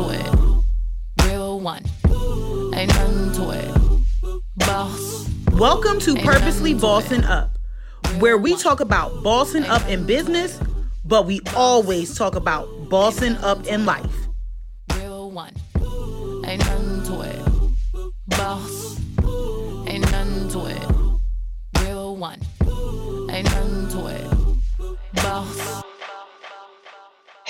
to it. Real one. Ain't nothing to it. Boss. Welcome to Ain't Purposely to Bossing it. Up, where we talk about bossing up in business, but we always talk about bossing up in life.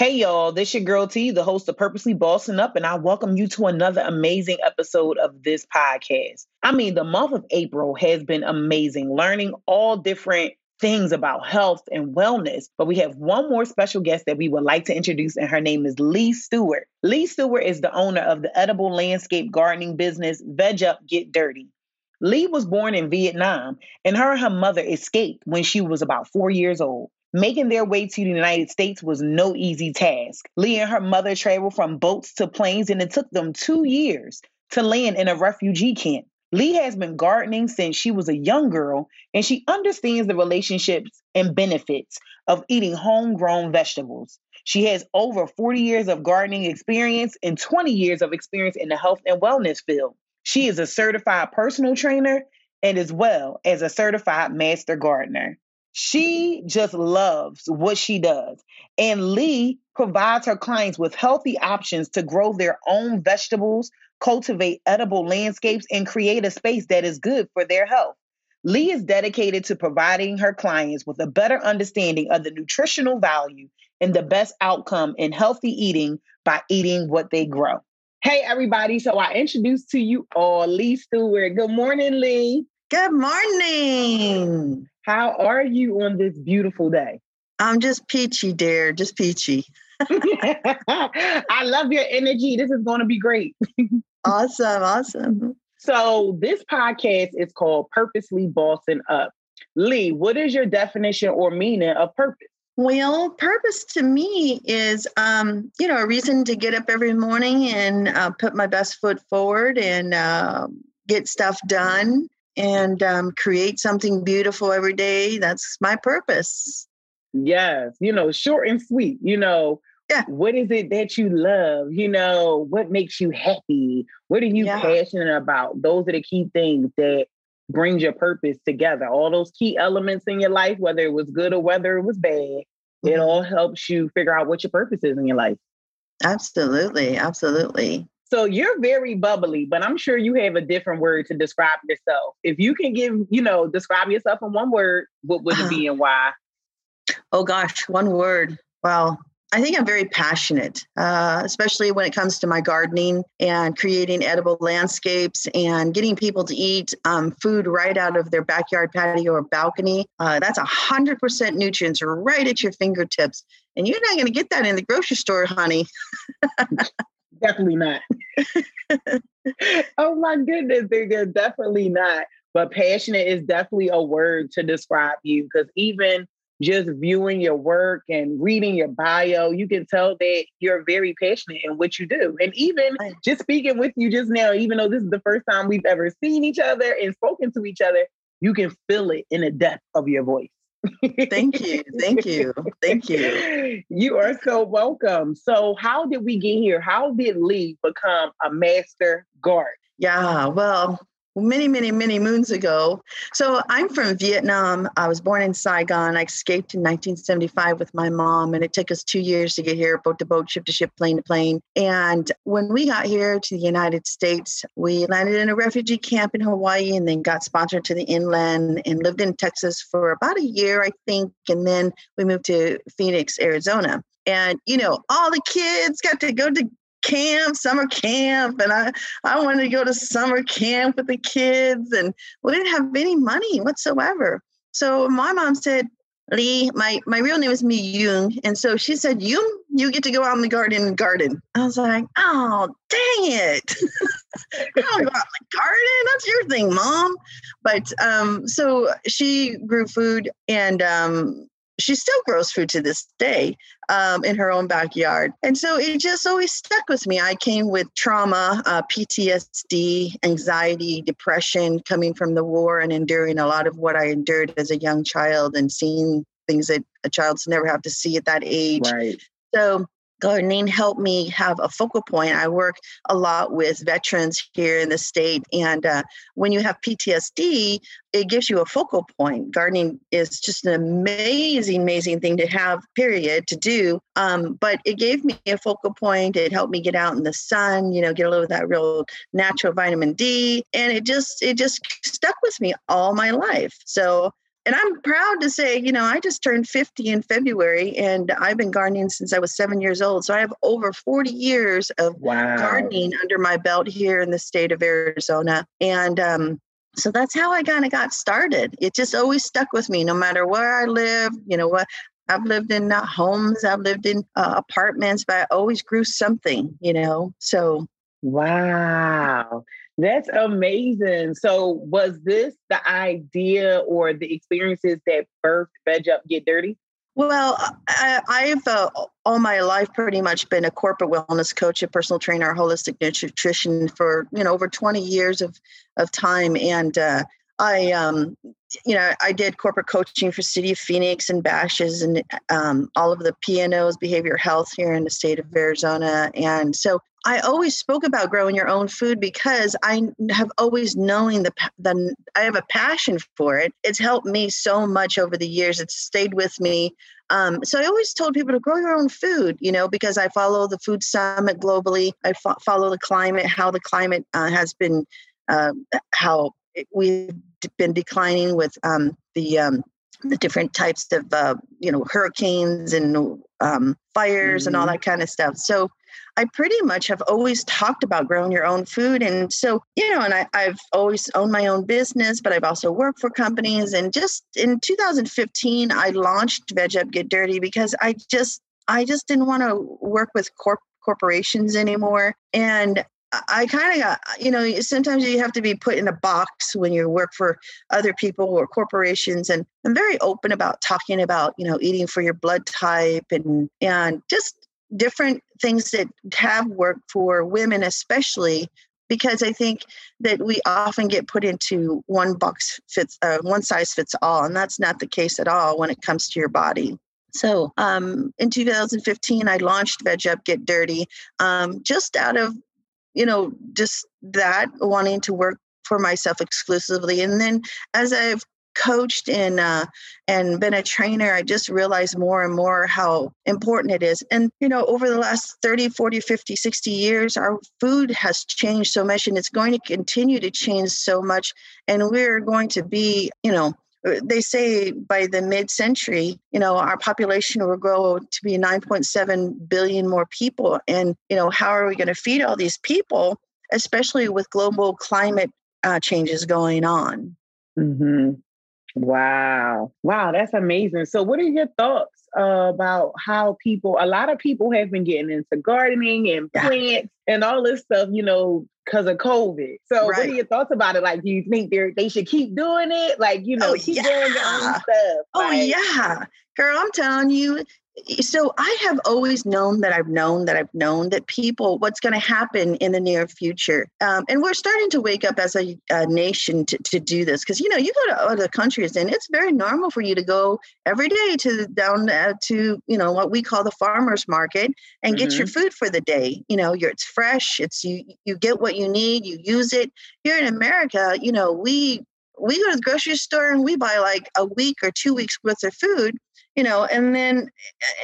Hey y'all, this is your girl T, the host of Purposely Bossing Up, and I welcome you to another amazing episode of this podcast. I mean, the month of April has been amazing, learning all different things about health and wellness. But we have one more special guest that we would like to introduce, and her name is Lee Stewart. Lee Stewart is the owner of the edible landscape gardening business Veg Up Get Dirty. Lee was born in Vietnam, and her and her mother escaped when she was about four years old. Making their way to the United States was no easy task. Lee and her mother traveled from boats to planes, and it took them two years to land in a refugee camp. Lee has been gardening since she was a young girl, and she understands the relationships and benefits of eating homegrown vegetables. She has over 40 years of gardening experience and 20 years of experience in the health and wellness field. She is a certified personal trainer and as well as a certified master gardener. She just loves what she does. And Lee provides her clients with healthy options to grow their own vegetables, cultivate edible landscapes, and create a space that is good for their health. Lee is dedicated to providing her clients with a better understanding of the nutritional value and the best outcome in healthy eating by eating what they grow. Hey, everybody. So I introduced to you all Lee Stewart. Good morning, Lee. Good morning. How are you on this beautiful day? I'm just peachy, dear, just peachy. I love your energy. This is going to be great. Awesome, awesome. So, this podcast is called Purposely Bossing Up. Lee, what is your definition or meaning of purpose? Well, purpose to me is, um, you know, a reason to get up every morning and uh, put my best foot forward and uh, get stuff done and um, create something beautiful every day. That's my purpose. Yes, you know, short and sweet. You know, Yeah. what is it that you love? You know, what makes you happy? What are you Yeah. passionate about? Those are the key things that brings your purpose together. All those key elements in your life, whether it was good or whether it was bad, it Mhm. all helps you figure out what your purpose is in your life. Absolutely, absolutely. So you're very bubbly, but I'm sure you have a different word to describe yourself. If you can give, you know, describe yourself in one word, what would it be and why? Oh gosh, one word. Well, I think I'm very passionate, uh, especially when it comes to my gardening and creating edible landscapes and getting people to eat um, food right out of their backyard patio or balcony. Uh, that's a hundred percent nutrients right at your fingertips, and you're not going to get that in the grocery store, honey. Definitely not. oh my goodness, they're, they're definitely not. But passionate is definitely a word to describe you because even just viewing your work and reading your bio, you can tell that you're very passionate in what you do. And even just speaking with you just now, even though this is the first time we've ever seen each other and spoken to each other, you can feel it in the depth of your voice. Thank you, thank you, thank you. You are so welcome. So, how did we get here? How did Lee become a master guard? Yeah, well, many, many, many moons ago. So I'm from Vietnam. I was born in Saigon. I escaped in 1975 with my mom, and it took us two years to get here boat to boat, ship to ship, plane to plane. And when we got here to the United States, we landed in a refugee camp in Hawaii and then got sponsored to the inland and lived in Texas for about a year, I think. And then we moved to Phoenix, Arizona. And, you know, all the kids got to go to camp, summer camp, and I I wanted to go to summer camp with the kids, and we didn't have any money whatsoever. So my mom said, Lee, my, my real name is Mi Young. And so she said, You you get to go out in the garden garden. I was like, Oh, dang it. I don't go out in the garden. That's your thing, mom. But um, so she grew food and um, she still grows food to this day um, in her own backyard. And so it just always stuck with me. I came with trauma, uh, PTSD, anxiety, depression coming from the war and enduring a lot of what I endured as a young child and seeing things that a child's never have to see at that age. Right. So gardening helped me have a focal point. I work a lot with veterans here in the state. And uh, when you have PTSD, it gives you a focal point. Gardening is just an amazing, amazing thing to have, period, to do. Um, but it gave me a focal point. It helped me get out in the sun, you know, get a little of that real natural vitamin D. And it just, it just stuck with me all my life. So and I'm proud to say, you know, I just turned 50 in February and I've been gardening since I was seven years old. So I have over 40 years of wow. gardening under my belt here in the state of Arizona. And um, so that's how I kind of got started. It just always stuck with me, no matter where I live, you know, what I've lived in uh, homes, I've lived in uh, apartments, but I always grew something, you know. So Wow. That's amazing. So, was this the idea or the experiences that birthed Veg Up Get Dirty? Well, I, have uh, all my life pretty much been a corporate wellness coach, a personal trainer, a holistic nutrition for you know over 20 years of of time, and uh, I um, you know I did corporate coaching for City of Phoenix and Bashas' and um, all of the PNOs, behavior health here in the state of Arizona, and so I always spoke about growing your own food because I have always knowing the, the I have a passion for it. It's helped me so much over the years. It's stayed with me. Um, so I always told people to grow your own food, you know, because I follow the Food Summit globally. I fo- follow the climate, how the climate uh, has been, uh, how we've been declining with um, the um, the different types of uh, you know hurricanes and um, fires mm-hmm. and all mm-hmm. that kind of stuff. So I pretty much have always talked about growing your own food. And so, you know, and I, I've always owned my own business, but I've also worked for companies. And just in 2015, I launched Veg Up Get Dirty because I just, I just didn't want to work with corp- corporations anymore. And I kind of got, you know, sometimes you have to be put in a box when you work for other people or corporations. And I'm very open about talking about, you know, eating for your blood type and and just different things that have worked for women, especially because I think that we often get put into one box fits, uh, one size fits all, and that's not the case at all when it comes to your body. So um, in 2015, I launched Veg Up Get Dirty um, just out of, you know, just that wanting to work for myself exclusively. And then as I've coached and uh, and been a trainer i just realized more and more how important it is and you know over the last 30 40 50 60 years our food has changed so much and it's going to continue to change so much and we're going to be you know they say by the mid-century you know our population will grow to be 9.7 billion more people and you know how are we going to feed all these people especially with global climate uh, changes going on mm-hmm. Wow. Wow, that's amazing. So, what are your thoughts uh, about how people, a lot of people have been getting into gardening and plants and all this stuff, you know, because of COVID. So, right. what are your thoughts about it? Like, do you think they they should keep doing it? Like, you know, oh, keep yeah. doing their own stuff? Oh, like, yeah. Girl, I'm telling you, so I have always known that I've known that I've known that people, what's going to happen in the near future. Um, and we're starting to wake up as a, a nation to, to do this because, you know, you go to other countries and it's very normal for you to go every day to down uh, to, you know, what we call the farmer's market and mm-hmm. get your mm-hmm. food for the day. You know, it's fresh. It's you, you get what you need, you use it. Here in America, you know, we, we go to the grocery store and we buy like a week or two weeks worth of food you know, and then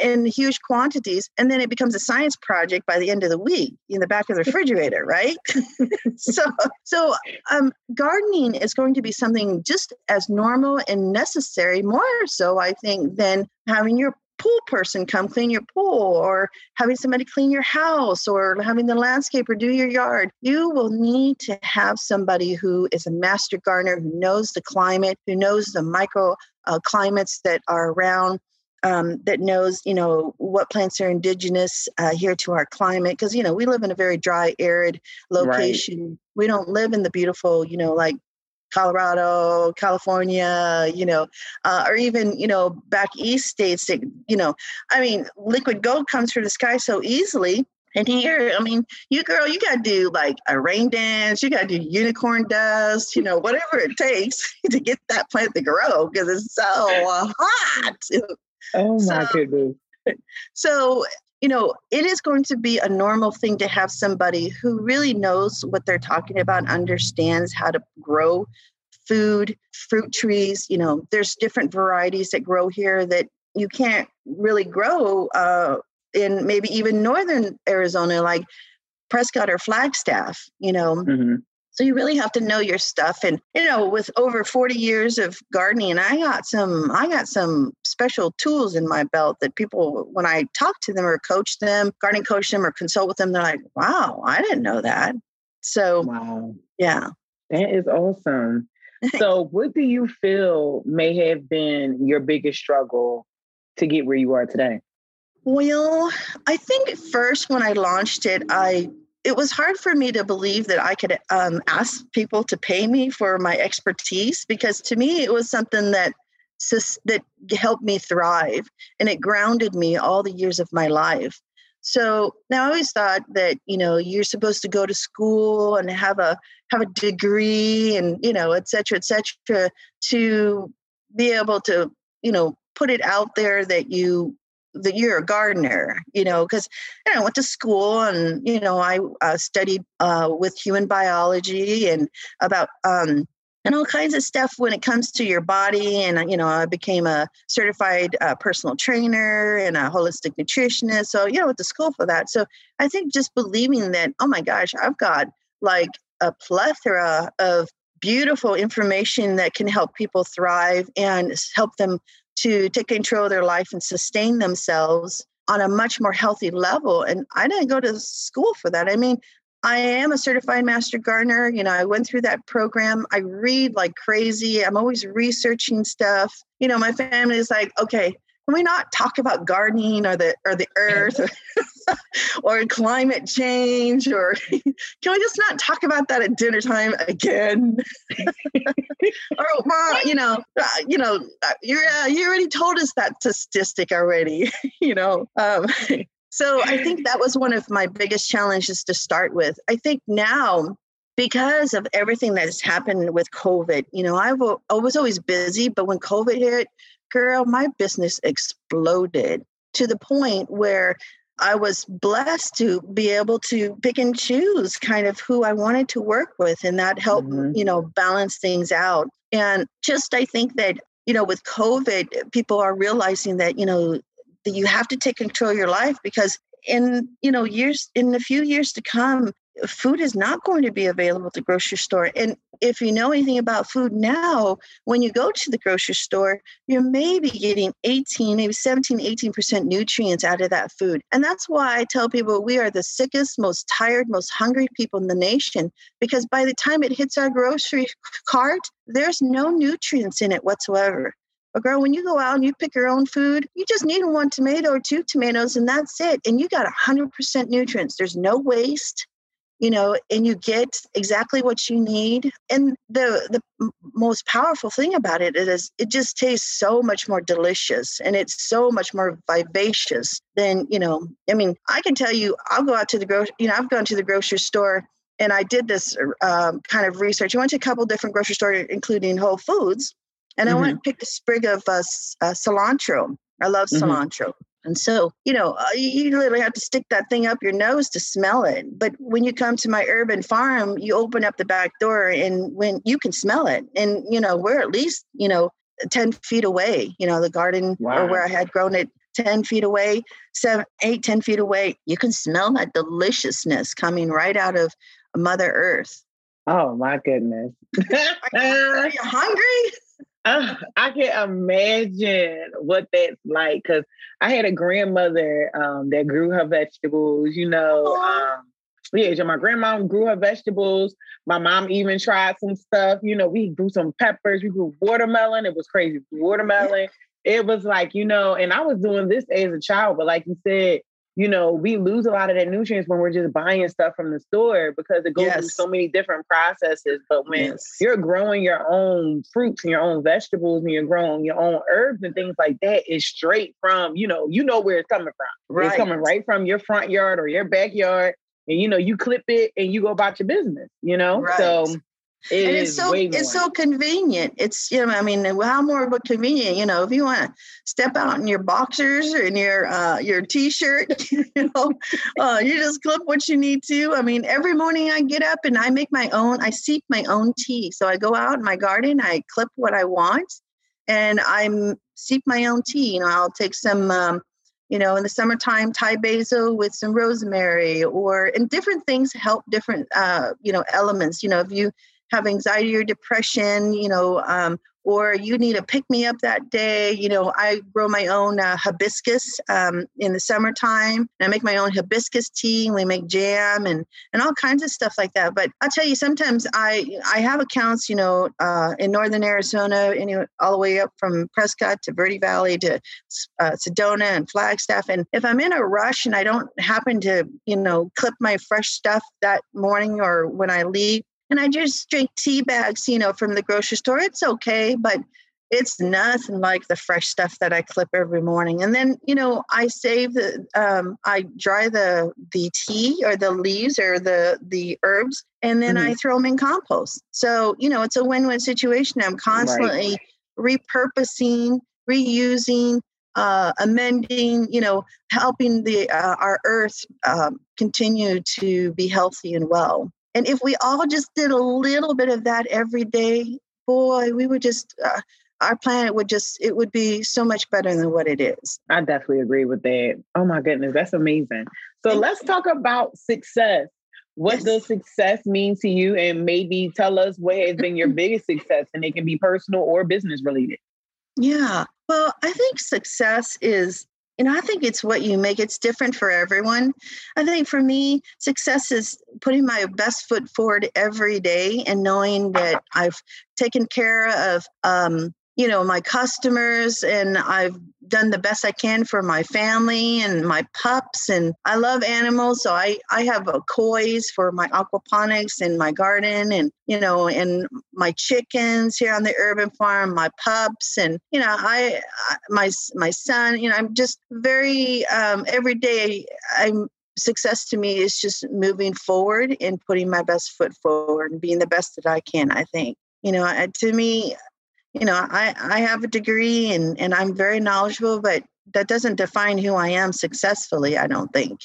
in huge quantities, and then it becomes a science project by the end of the week in the back of the refrigerator, right? so, so um, gardening is going to be something just as normal and necessary, more so, I think, than having your pool person come clean your pool or having somebody clean your house or having the landscaper do your yard. You will need to have somebody who is a master gardener who knows the climate, who knows the micro uh, climates that are around um, that knows you know what plants are indigenous uh, here to our climate because you know we live in a very dry arid location right. we don't live in the beautiful you know like colorado california you know uh, or even you know back east states that you know i mean liquid gold comes from the sky so easily and here, I mean, you girl, you got to do like a rain dance, you got to do unicorn dust, you know, whatever it takes to get that plant to grow because it's so hot. Oh my so, goodness. So you know, it is going to be a normal thing to have somebody who really knows what they're talking about and understands how to grow food, fruit trees. You know, there's different varieties that grow here that you can't really grow uh, in maybe even northern Arizona, like Prescott or Flagstaff, you know. Mm-hmm. So you really have to know your stuff. And you know, with over 40 years of gardening, I got some I got some special tools in my belt that people when I talk to them or coach them, gardening coach them or consult with them, they're like, wow, I didn't know that. So wow. yeah. That is awesome. so what do you feel may have been your biggest struggle to get where you are today? Well, I think first when I launched it, I it was hard for me to believe that I could um, ask people to pay me for my expertise because to me it was something that that helped me thrive and it grounded me all the years of my life. So now I always thought that you know you're supposed to go to school and have a have a degree and you know et cetera et cetera to be able to you know put it out there that you that you're a gardener, you know, because you know, I went to school and you know I uh, studied uh, with human biology and about um, and all kinds of stuff when it comes to your body. And you know, I became a certified uh, personal trainer and a holistic nutritionist. So you know, went to school for that. So I think just believing that, oh my gosh, I've got like a plethora of beautiful information that can help people thrive and help them to take control of their life and sustain themselves on a much more healthy level. And I didn't go to school for that. I mean, I am a certified master gardener. You know, I went through that program. I read like crazy. I'm always researching stuff. You know, my family is like, okay, can we not talk about gardening or the or the earth or, or climate change or can we just not talk about that at dinner time again? Or well, you know uh, you know uh, you uh, you already told us that statistic already you know um, so i think that was one of my biggest challenges to start with. I think now because of everything that has happened with covid you know I've, i was always busy but when covid hit girl, my business exploded to the point where I was blessed to be able to pick and choose kind of who I wanted to work with, and that helped, mm-hmm. you know, balance things out. And just I think that, you know, with COVID, people are realizing that, you know, that you have to take control of your life because in, you know, years, in a few years to come, food is not going to be available at the grocery store. And if you know anything about food now, when you go to the grocery store, you're maybe getting 18, maybe 17, 18% nutrients out of that food. And that's why I tell people we are the sickest, most tired, most hungry people in the nation, because by the time it hits our grocery cart, there's no nutrients in it whatsoever. But girl, when you go out and you pick your own food, you just need one tomato or two tomatoes, and that's it. And you got 100% nutrients. There's no waste you know and you get exactly what you need and the the most powerful thing about it is it just tastes so much more delicious and it's so much more vivacious than you know i mean i can tell you i'll go out to the grocery you know i've gone to the grocery store and i did this um, kind of research i went to a couple different grocery stores including whole foods and mm-hmm. i went and picked a sprig of uh, uh, cilantro i love mm-hmm. And so, you know, uh, you literally have to stick that thing up your nose to smell it. But when you come to my urban farm, you open up the back door and when you can smell it. And, you know, we're at least, you know, 10 feet away, you know, the garden wow. or where I had grown it 10 feet away, seven, eight, 10 feet away. You can smell that deliciousness coming right out of Mother Earth. Oh my goodness. Are you hungry? Uh, I can imagine what that's like because I had a grandmother um, that grew her vegetables, you know. Um, yeah, my grandma grew her vegetables. My mom even tried some stuff. You know, we grew some peppers, we grew watermelon. It was crazy. Watermelon. It was like, you know, and I was doing this as a child, but like you said, you know, we lose a lot of that nutrients when we're just buying stuff from the store because it goes yes. through so many different processes. But when yes. you're growing your own fruits and your own vegetables and you're growing your own herbs and things like that, is straight from, you know, you know where it's coming from. Right. It's coming right from your front yard or your backyard. And you know, you clip it and you go about your business, you know? Right. So It and it's so it's so convenient. It's you know, I mean, how more but convenient? You know, if you want to step out in your boxers or in your uh, your t-shirt, you know, uh, you just clip what you need to. I mean, every morning I get up and I make my own. I seep my own tea. So I go out in my garden, I clip what I want, and I'm seep my own tea. You know, I'll take some. Um, you know, in the summertime, Thai basil with some rosemary, or and different things help different, uh, you know, elements. You know, if you have anxiety or depression, you know, um, or you need a pick me up that day. You know, I grow my own uh, hibiscus um, in the summertime. And I make my own hibiscus tea. And we make jam and and all kinds of stuff like that. But I'll tell you, sometimes I I have accounts, you know, uh, in northern Arizona, anyway, all the way up from Prescott to Verde Valley to uh, Sedona and Flagstaff. And if I'm in a rush and I don't happen to, you know, clip my fresh stuff that morning or when I leave, and I just drink tea bags, you know, from the grocery store. It's okay, but it's nothing like the fresh stuff that I clip every morning. And then, you know, I save the, um, I dry the the tea or the leaves or the the herbs, and then mm-hmm. I throw them in compost. So, you know, it's a win win situation. I'm constantly right. repurposing, reusing, uh, amending, you know, helping the uh, our earth um, continue to be healthy and well. And if we all just did a little bit of that every day, boy, we would just, uh, our planet would just, it would be so much better than what it is. I definitely agree with that. Oh my goodness, that's amazing. So Thank let's you. talk about success. What yes. does success mean to you? And maybe tell us what has been your biggest success, and it can be personal or business related. Yeah. Well, I think success is you know, I think it's what you make. It's different for everyone. I think for me, success is putting my best foot forward every day and knowing that I've taken care of um, you know my customers and i've done the best i can for my family and my pups and i love animals so i i have a kois for my aquaponics in my garden and you know and my chickens here on the urban farm my pups and you know i, my my son you know i'm just very um, every day i'm success to me is just moving forward and putting my best foot forward and being the best that i can i think. You know to me you know i i have a degree and and i'm very knowledgeable but that doesn't define who i am successfully i don't think.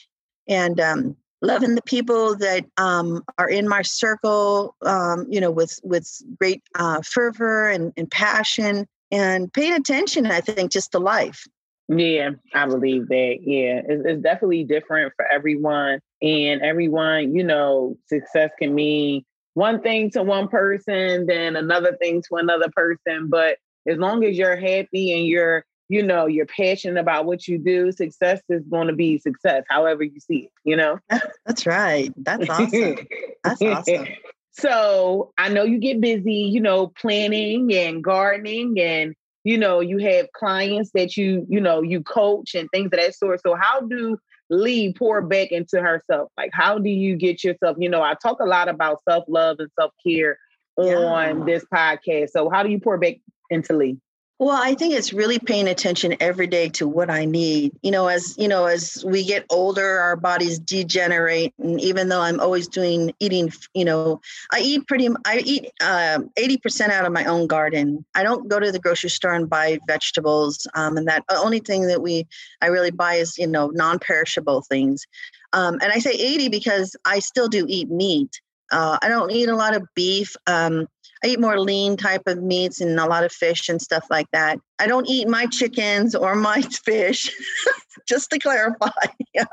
And um loving the people that um, are in my circle um, you know with with great uh, fervor and, and passion and paying attention i think just to life. Yeah i believe that yeah. It's, it's definitely different for everyone and everyone you know success can mean one thing to one person, then another thing to another person. But as long as you're happy and you're, you know, you're passionate about what you do, success is going to be success, however you see it, you know? That's right. That's awesome. That's awesome. So I know you get busy, you know, planning and gardening and you know, you have clients that you, you know, you coach and things of that sort. So how do Lee pour back into herself? Like, how do you get yourself? You know, I talk a lot about self love and self care yeah. on this podcast. So, how do you pour back into Lee? Well, I think it's really paying attention every day to what I need. You know, as you know, as we get older, our bodies degenerate, and even though I'm always doing eating, you know, I eat pretty. I eat um, eighty uh, percent out of my own garden. I don't go to the grocery store and buy vegetables, um, and that only thing that we I really buy is you know non-perishable things. Um, and I say eighty because I still do eat meat. Uh, I don't eat a lot of beef. Um, I eat more lean type of meats and a lot of fish and stuff like that. I don't eat my chickens or my fish. Just to clarify, yeah.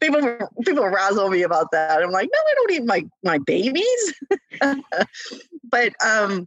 people people razzle me about that. I'm like, no, I don't eat my my babies. but um,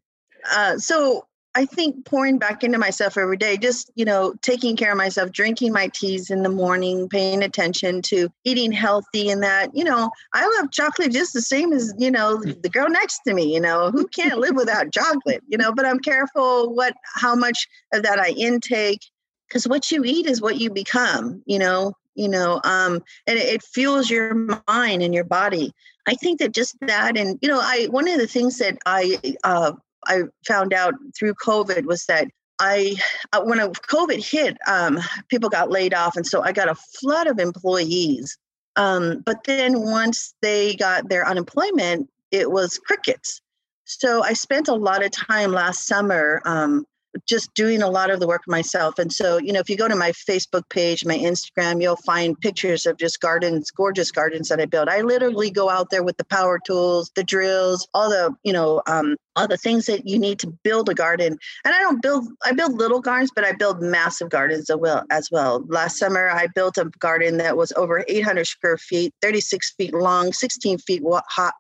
uh, so I think pouring back into myself every day, just, you know, taking care of myself, drinking my teas in the morning, paying attention to eating healthy and that, you know, I love chocolate just the same as, you know, the girl next to me, you know, who can't live without chocolate, you know, but I'm careful what, how much of that I intake because what you eat is what you become, you know, you know, um, and it, it fuels your mind and your body. I think that just that, and you know, I one of the things that I uh, I found out through COVID was that I, uh, when COVID hit, um, people got laid off. And so I got a flood of employees. Um, but then once they got their unemployment, it was crickets. So I spent a lot of time last summer um, just doing a lot of the work myself. And so, you know, if you go to my Facebook page, my Instagram, you'll find pictures of just gardens, gorgeous gardens that I built. I literally go out there with the power tools, the drills, all the, you know, um, all the things that you need to build a garden. And I don't build, I build little gardens, but I build massive gardens as well. As well. Last summer, I built a garden that was over 800 square feet, 36 feet long, 16 feet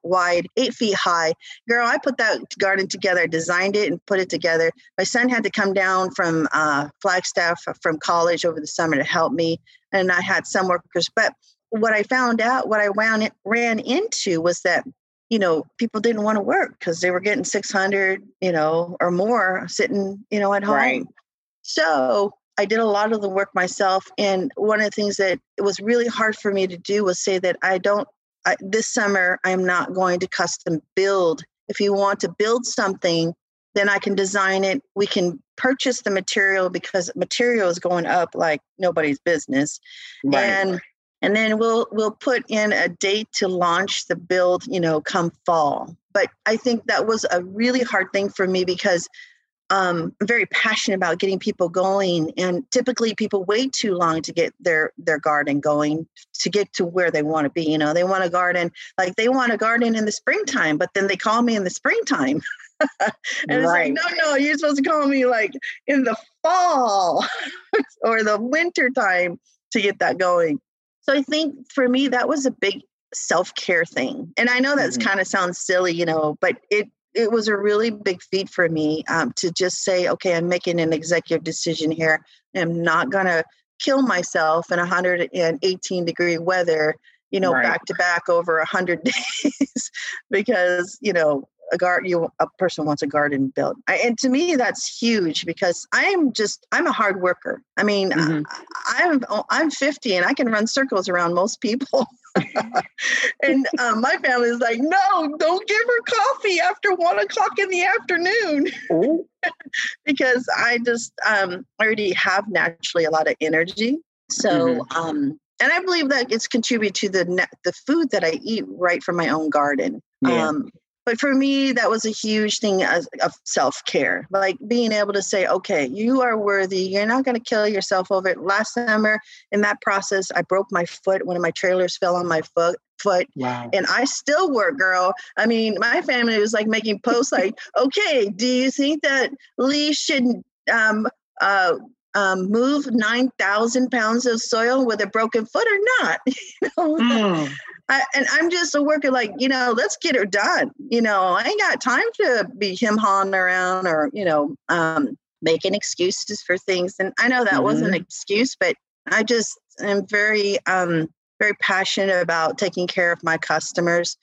wide, eight feet high. Girl, I put that garden together, designed it and put it together. My son had to come down from uh, Flagstaff from college over the summer to help me. And I had some workers, but what I found out, what I ran, ran into was that you know, people didn't want to work because they were getting 600, you know, or more sitting, you know, at home. Right. So I did a lot of the work myself. And one of the things that it was really hard for me to do was say that I don't, I, this summer, I'm not going to custom build. If you want to build something, then I can design it. We can purchase the material because material is going up like nobody's business. Right. And and then we'll we'll put in a date to launch the build you know come fall but i think that was a really hard thing for me because um, i'm very passionate about getting people going and typically people wait too long to get their their garden going to get to where they want to be you know they want a garden like they want a garden in the springtime but then they call me in the springtime and right. it's like no no you're supposed to call me like in the fall or the winter time to get that going so I think for me, that was a big self care thing. And I know that's mm-hmm. kind of sounds silly, you know, but it, it was a really big feat for me um, to just say, okay, I'm making an executive decision here. I'm not going to kill myself in 118 degree weather, you know, right. back to back over 100 days because, you know, a guard you a person wants a garden built I, and to me that's huge because i'm just i'm a hard worker i mean mm-hmm. I, am I'm, I'm 50 and i can run circles around most people and um, my family is like no don't give her coffee after one o'clock in the afternoon because i just um, already have naturally a lot of energy so mm-hmm. um, and I believe that it's contributed to the the food that I eat right from my own garden. Yeah. Um, but for me that was a huge thing of self-care like being able to say okay you are worthy you're not going to kill yourself over it last summer in that process i broke my foot one of my trailers fell on my foot foot wow. and i still work girl i mean my family was like making posts like okay do you think that lee should um, uh, um, move 9,000 pounds of soil with a broken foot or not? you know? Mm. I, and I'm just a worker, like, you know, let's get her done. You know, I ain't got time to be him hawing around or, you know, um, making excuses for things. And I know that mm-hmm. wasn't an excuse, but I just am very, um, very passionate about taking care of my customers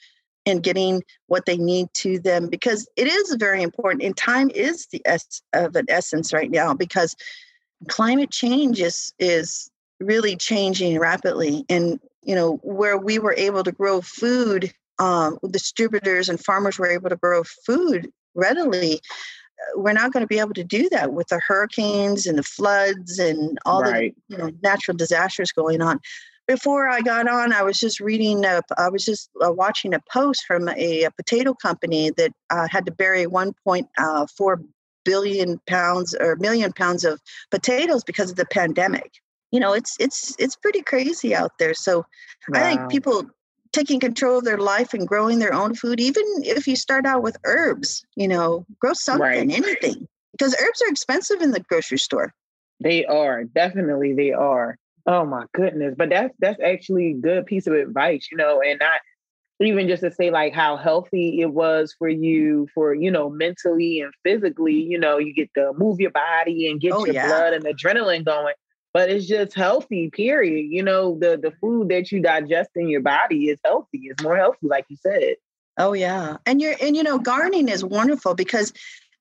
and getting what they need to them because it is very important. And time is the s of an essence right now because climate change is is really changing rapidly and you know where we were able to grow food um, distributors and farmers were able to grow food readily uh, we're not going to be able to do that with the hurricanes and the floods and all right. the you know natural disasters going on before i got on i was just reading a, i was just uh, watching a post from a, a potato company that uh, had to bury 1.4 uh, pounds or million pounds of potatoes because of the pandemic you know it's it's it's pretty crazy out there so wow. i think people taking control of their life and growing their own food even if you start out with herbs you know grow something right. anything because herbs are expensive in the grocery store they are definitely they are oh my goodness but that's that's actually a good piece of advice you know and not even just to say like how healthy it was for you for you know mentally and physically you know you get to move your body and get oh, your yeah. blood and adrenaline going but it's just healthy period. You know the the food that you digest in your body is healthy it's more healthy like you said. Oh yeah. And you're and you know gardening is wonderful because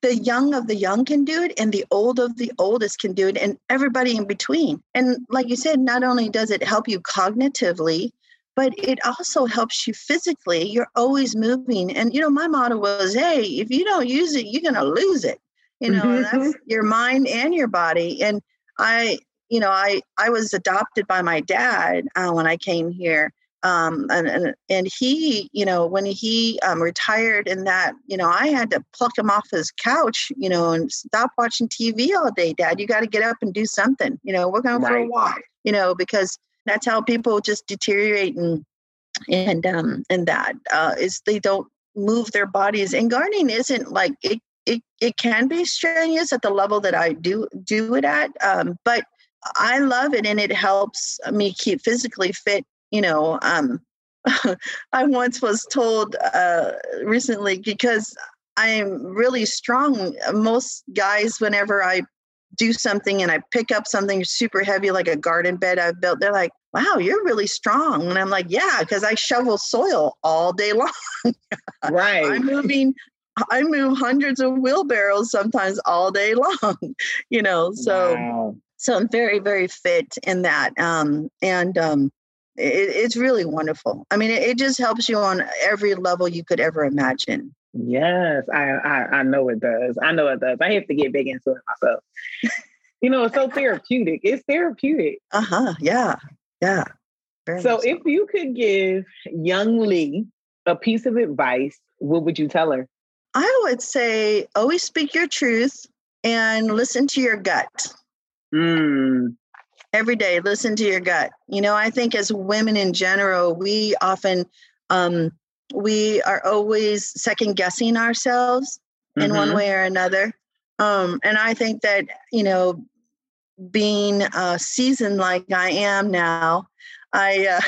the young of the young can do it and the old of the oldest can do it and everybody in between. And like you said not only does it help you cognitively but it also helps you physically. You're always moving. And you know my motto was hey if you don't use it you're going to lose it. You know mm-hmm. that's your mind and your body. And i you know, I I was adopted by my dad uh, when I came here. um, and, and and he, you know, when he um, retired and that, you know, I had to pluck him off his couch, you know, and stop watching TV all day, Dad. You got to get up and do something. You know, we're going right. for a walk. You know, because that's how people just deteriorate and and um and that uh, is they don't move their bodies. And gardening isn't like it. It, it can be strenuous at the level that I do do it at, um, but I love it and it helps me keep physically fit you know, um, I once was told uh, recently because I'm really strong. Most guys, whenever I do something and I pick up something super heavy like a garden bed I've built, they're like, wow, you're really strong. And I'm like, yeah, because I shovel soil all day long. right. I'm moving, I move hundreds of wheelbarrows sometimes all day long, you know. So wow. So I'm very, very fit in that. Um, and um, it, it's really wonderful. I mean, it, it, just helps you on every level you could ever imagine. Yes, I, I, I know it does. I know it does. I have to get big into it myself. you know, it's so therapeutic. It's therapeutic. Uh huh. Yeah. Yeah. Very so, if you could give young Lee a piece of advice, what would you tell her? I would say always speak your truth and listen to your gut. Mm, every day listen to your gut. You know i think as women in general we often um, we are always second guessing ourselves in mm-hmm. one way or another. Um, and i think that you know being uh, seasoned like i am now i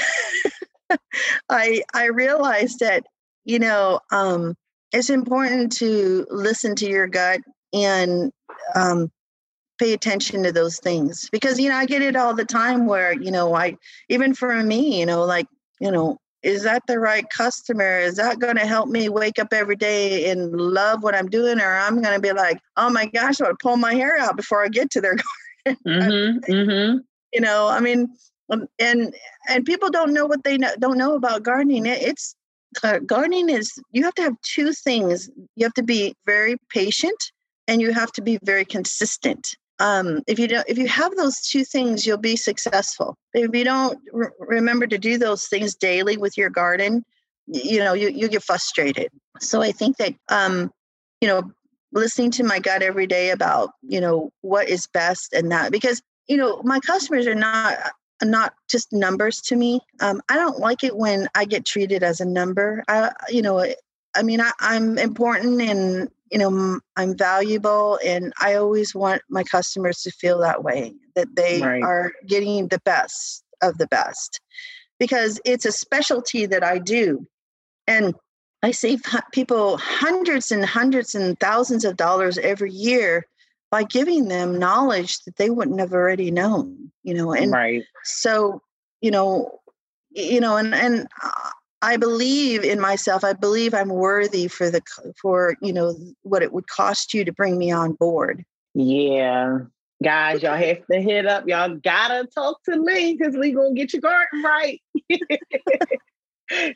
uh, i i realized that you know um, it's important to listen to your gut and um, pay attention to those things. Because you know i get it all the time where you know i even for me you know like you know is that the right customer? Is that going to help me wake up every day and love what i'm doing? Or i'm going to be like oh my gosh i want to pull my hair out before i get to their garden. Mm-hmm, mm-hmm. you know i mean um, and and people don't know what they know, don't know about gardening. It's gardening is you have to have two things. You have to be very patient and you have to be very consistent um, if you don't if you have those two things you'll be successful. If you don't re- remember to do those things daily with your garden you know you, you get frustrated. So i think that um, you know listening to my gut every day about you know what is best and that because you know my customers are not not just numbers to me. Um, i don't like it when i get treated as a number. I you know i mean I, i'm important and you know i'm valuable and i always want my customers to feel that way that they right. are getting the best of the best because it's a specialty that i do and i save people hundreds and hundreds and thousands of dollars every year by giving them knowledge that they wouldn't have already known you know and right. so you know you know and and uh, I believe in myself. I believe I'm worthy for the for you know what it would cost you to bring me on board. Yeah, guys, y'all have to hit up. Y'all gotta talk to me because we gonna get your garden right. you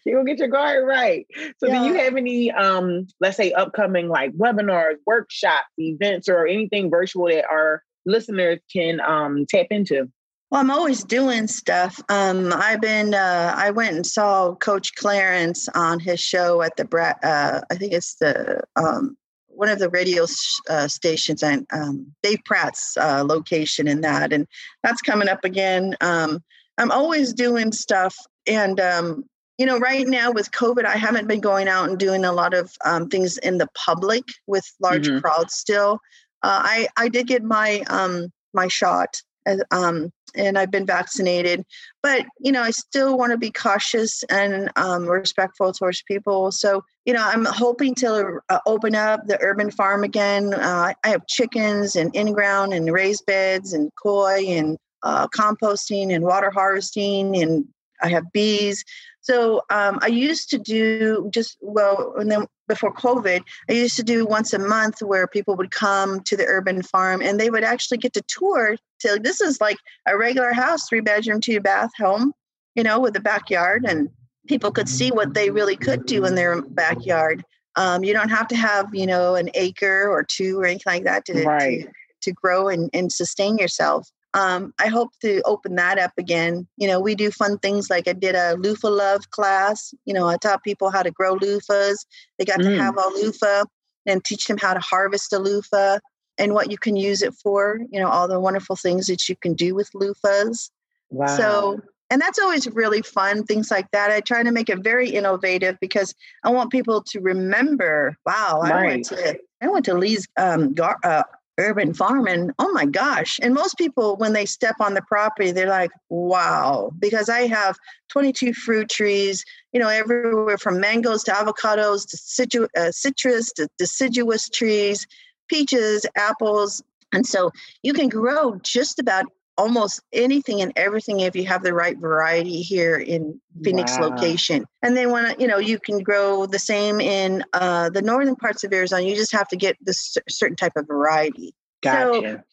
gonna get your garden right. So, yeah. do you have any, um, let's say, upcoming like webinars, workshops, events, or anything virtual that our listeners can um, tap into? Well, I'm always doing stuff. Um, I've been. Uh, I went and saw Coach Clarence on his show at the. Uh, I think it's the um, one of the radio uh, stations and um, Dave Pratt's uh, location in that, and that's coming up again. Um, I'm always doing stuff, and um, you know, right now with COVID, I haven't been going out and doing a lot of um, things in the public with large mm-hmm. crowds. Still, uh, I I did get my my shot um, and I've been vaccinated. But you know, I still want to be cautious and um, respectful towards people. So you know, I'm hoping to uh, open up the urban farm again. Uh, I have chickens and in ground and raised beds and koi and uh, composting and water harvesting and I have bees. So um, I used to do just well, and then before COVID, I used to do once a month where people would come to the urban farm and they would actually get to tour. To this is like a regular house, three bedroom, two bath home, you know, with a backyard, and people could see what they really could do in their backyard. Um, you don't have to have, you know, an acre or two or anything like that to, right. to, to grow and, and sustain yourself. Um, I hope to open that up again. You know, we do fun things like I did a loofah love class. You know, I taught people how to grow loofahs. They got mm. to have a loofah and teach them how to harvest a loofah and what you can use it for. You know, all the wonderful things that you can do with loofahs. Wow. So, and that's always really fun, things like that. I try to make it very innovative because I want people to remember, wow, right. I went to I went to Lee's um, gar- uh, urban farm and oh my gosh. And most people when they step on the property they're like wow. Because i have 22 fruit trees you know everywhere from mangoes to avocados to uh, citrus to deciduous trees peaches apples. And so you can grow just about almost anything and everything if you have the right variety here in Phoenix wow. location. And then when you know you can grow the same in uh, the northern parts of Arizona. You just have to get this certain type of variety. Gotcha. So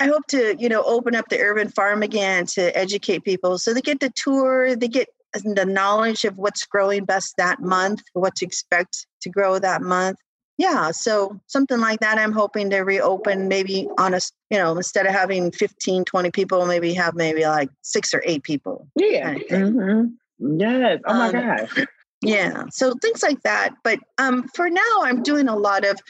I hope to you know open up the urban farm again to educate people so they get the tour, they get the knowledge of what's growing best that month, what to expect to grow that month yeah so something like that i'm hoping to reopen maybe on a you know instead of having 15 20 people maybe have maybe like six or eight people yeah. mm-hmm. yes. Oh my um, gosh. yeah so things like that but um for now i'm doing a lot of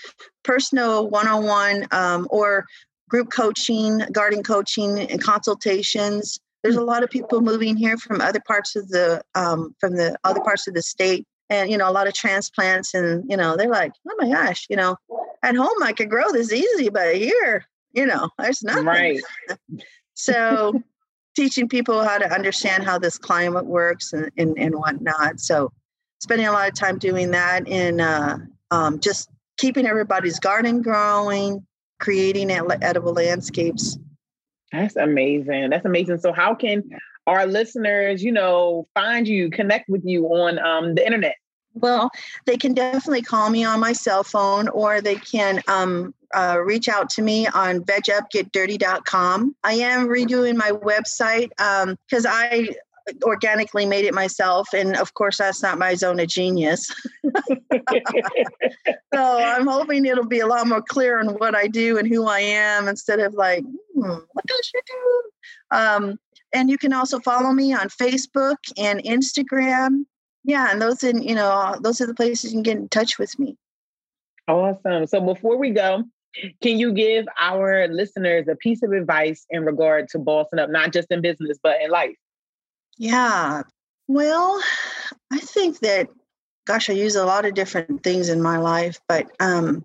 personal one-on-one um, or group coaching garden coaching and consultations. There's a lot of people moving here from other parts of the um, from the other parts of the state and you know a lot of transplants and you know they're like oh my gosh you know at home i could grow this easy but here you know there's nothing. Right. So teaching people how to understand how this climate works and, and, and whatnot. So spending a lot of time doing that and uh, um, just keeping everybody's garden growing creating edible landscapes. That's amazing. That's amazing. So how can our listeners, you know, find you, connect with you on um, the internet? Well, they can definitely call me on my cell phone or they can um, uh, reach out to me on vegupgetdirty.com. I am redoing my website because um, I organically made it myself. And of course, that's not my zone of genius. so I'm hoping it'll be a lot more clear on what I do and who I am instead of like, hmm, what does she do? Um, and you can also follow me on Facebook and Instagram. Yeah, and those in you know those are the places you can get in touch with me. Awesome. So before we go, can you give our listeners a piece of advice in regard to bossing up, not just in business but in life? Yeah. Well, I think that gosh, I use a lot of different things in my life, but um,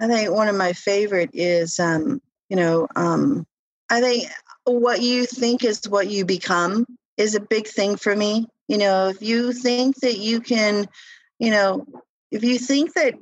I think one of my favorite is um, you know um, I think what you think is what you become is a big thing for me. You know, if you think that you can, you know, if you think that,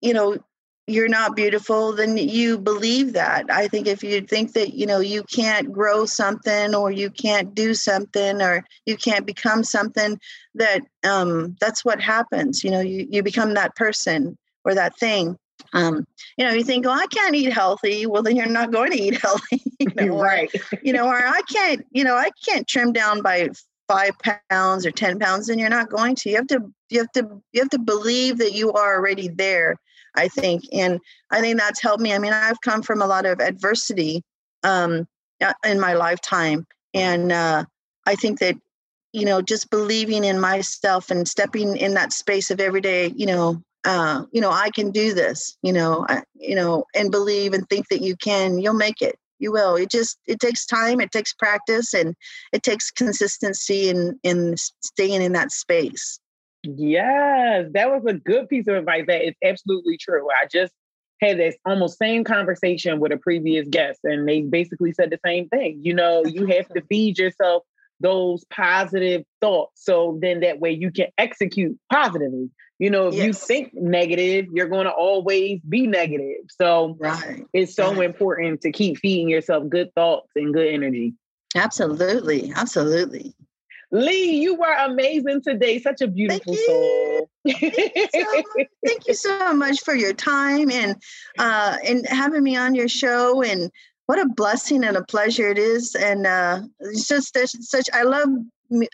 you know, you're not beautiful, then you believe that. I think if you think that, you know, you can't grow something or you can't do something or you can't become something, that um, that's what happens. You know, you, you become that person or that thing um, you know, you think, oh, I can't eat healthy. Well, then you're not going to eat healthy. you know, right. Or, you know, or I can't, you know, I can't trim down by five pounds or 10 pounds, and you're not going to. You have to, you have to, you have to believe that you are already there, I think. And I think that's helped me. I mean, I've come from a lot of adversity um, in my lifetime. And uh, I think that, you know, just believing in myself and stepping in that space of every day, you know, uh, you know, I can do this, you know, I, you know, and believe and think that you can, you'll make it. You will. It just it takes time, it takes practice, and it takes consistency in in staying in that space. Yes, that was a good piece of advice. That is absolutely true. I just had this almost same conversation with a previous guest, and they basically said the same thing. You know, you have to feed yourself those positive thoughts so then that way you can execute positively. You know, if yes. you think negative, you're going to always be negative. So right. it's so right. important to keep feeding yourself good thoughts and good energy. Absolutely. Absolutely. Lee, you were amazing today. Such a beautiful Thank soul. Thank you, so Thank you so much for your time and uh, and having me on your show. And what a blessing and a pleasure it is. And uh, it's just there's such I love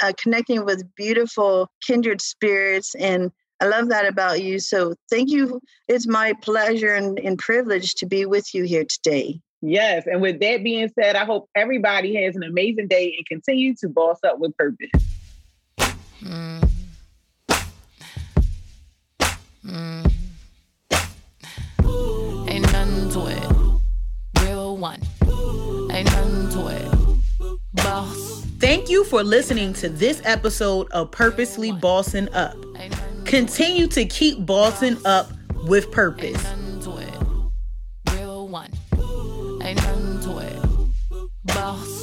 uh, connecting with beautiful kindred spirits and I love that about you. So thank you. It's my pleasure and, and privilege to be with you here today. Yes. And with that being said, I hope everybody has an amazing day and continue to boss up with purpose. Mm. Mm. Ain't nothing to it. One. Ain't nothing to it. Boss. Thank you for listening to this episode of Purposely Bossing Up. Continue to keep bossing up with purpose. Real one. Ain't nothing to it. Boss.